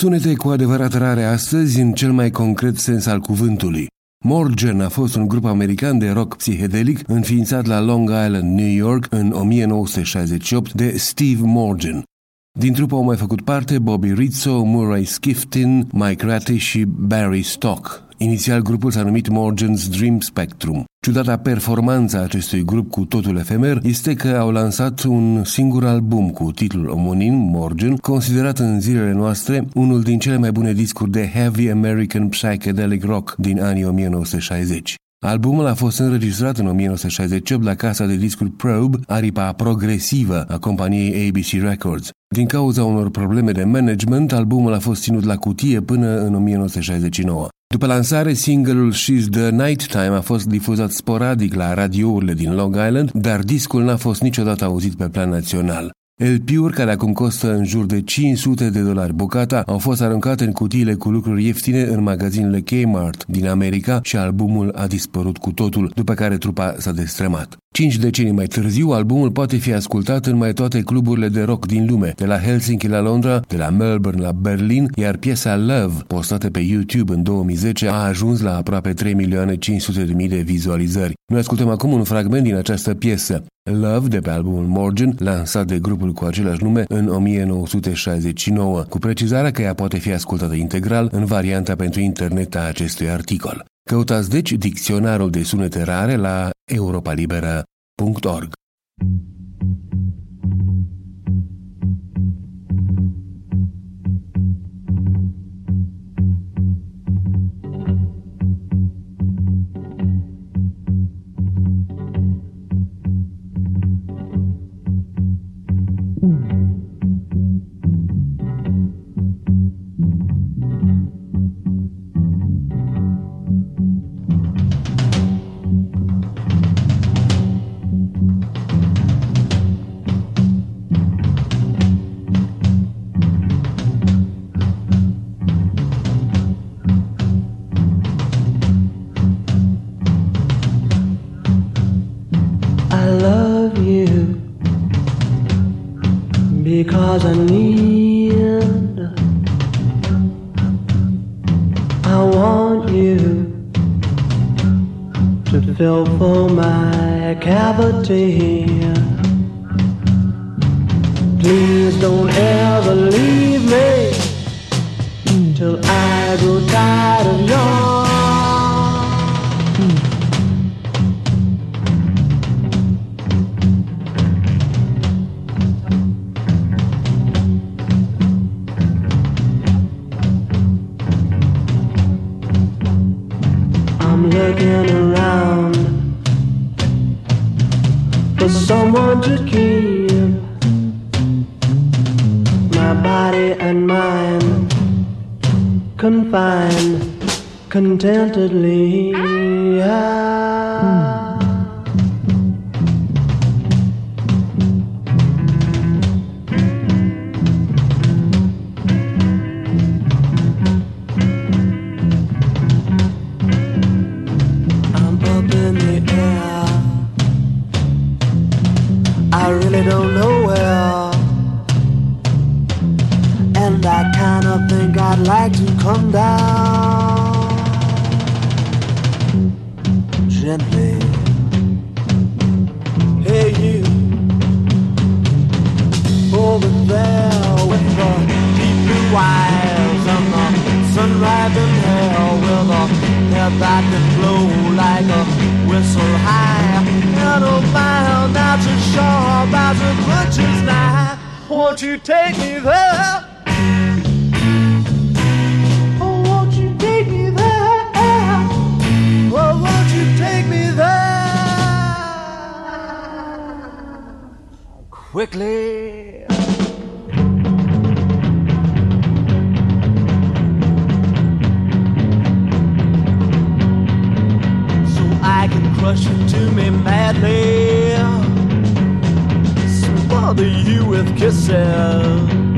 Sunete cu adevărat rare astăzi în cel mai concret sens al cuvântului. Morgan a fost un grup american de rock psihedelic înființat la Long Island, New York în 1968 de Steve Morgan. Din trupă au mai făcut parte Bobby Rizzo, Murray Skiftin, Mike Ratty și Barry Stock. Inițial grupul s-a numit Morgan's Dream Spectrum. Ciudata performanța acestui grup cu totul efemer este că au lansat un singur album cu titlul omonim, Morgan, considerat în zilele noastre unul din cele mai bune discuri de heavy American psychedelic rock din anii 1960. Albumul a fost înregistrat în 1968 la casa de discuri Probe, aripa progresivă a companiei ABC Records. Din cauza unor probleme de management, albumul a fost ținut la cutie până în 1969. După lansare, singlul She's the Nighttime a fost difuzat sporadic la radiourile din Long Island, dar discul n-a fost niciodată auzit pe plan național. LP-uri care acum costă în jur de 500 de dolari bucata au fost aruncate în cutiile cu lucruri ieftine în magazinele Kmart din America și albumul a dispărut cu totul, după care trupa s-a destrămat. Cinci decenii mai târziu, albumul poate fi ascultat în mai toate cluburile de rock din lume, de la Helsinki la Londra, de la Melbourne la Berlin, iar piesa Love, postată pe YouTube în 2010, a ajuns la aproape 3 milioane 500 de mii de vizualizări. Noi ascultăm acum un fragment din această piesă. Love de pe albumul Morgan, lansat de grupul cu același nume în 1969, cu precizarea că ea poate fi ascultată integral în varianta pentru internet a acestui articol. Căutați deci dicționarul de sunete rare la europalibera.org. because I need. I want you to fill for my cavity. For someone to keep my body and mind confined contentedly. Ah. Won't you take me there? Oh, won't you take me there? Oh, won't you take me there? Quickly. yourself.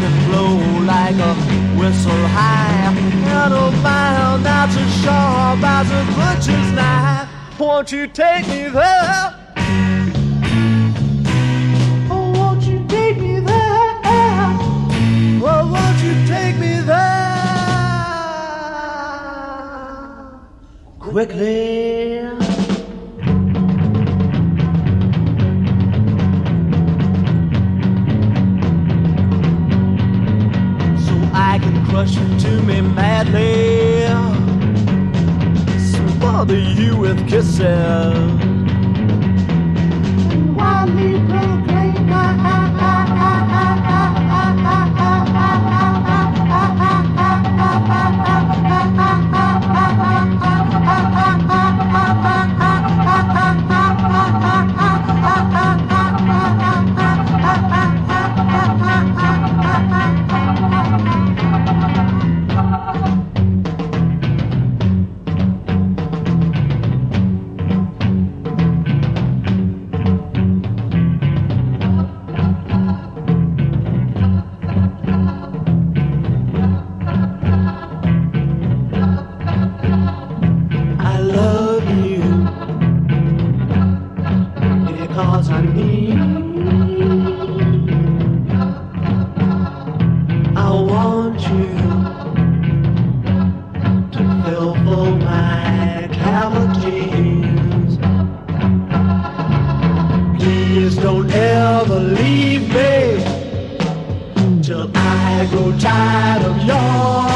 To blow like a whistle high. And a mile not as sharp as a butcher's knife. Won't you take me there? Oh, won't you take me there? Oh, won't you take me there? Quickly. Madly. Smother you with kisses. Cavities. Please don't ever leave me till I grow tired of your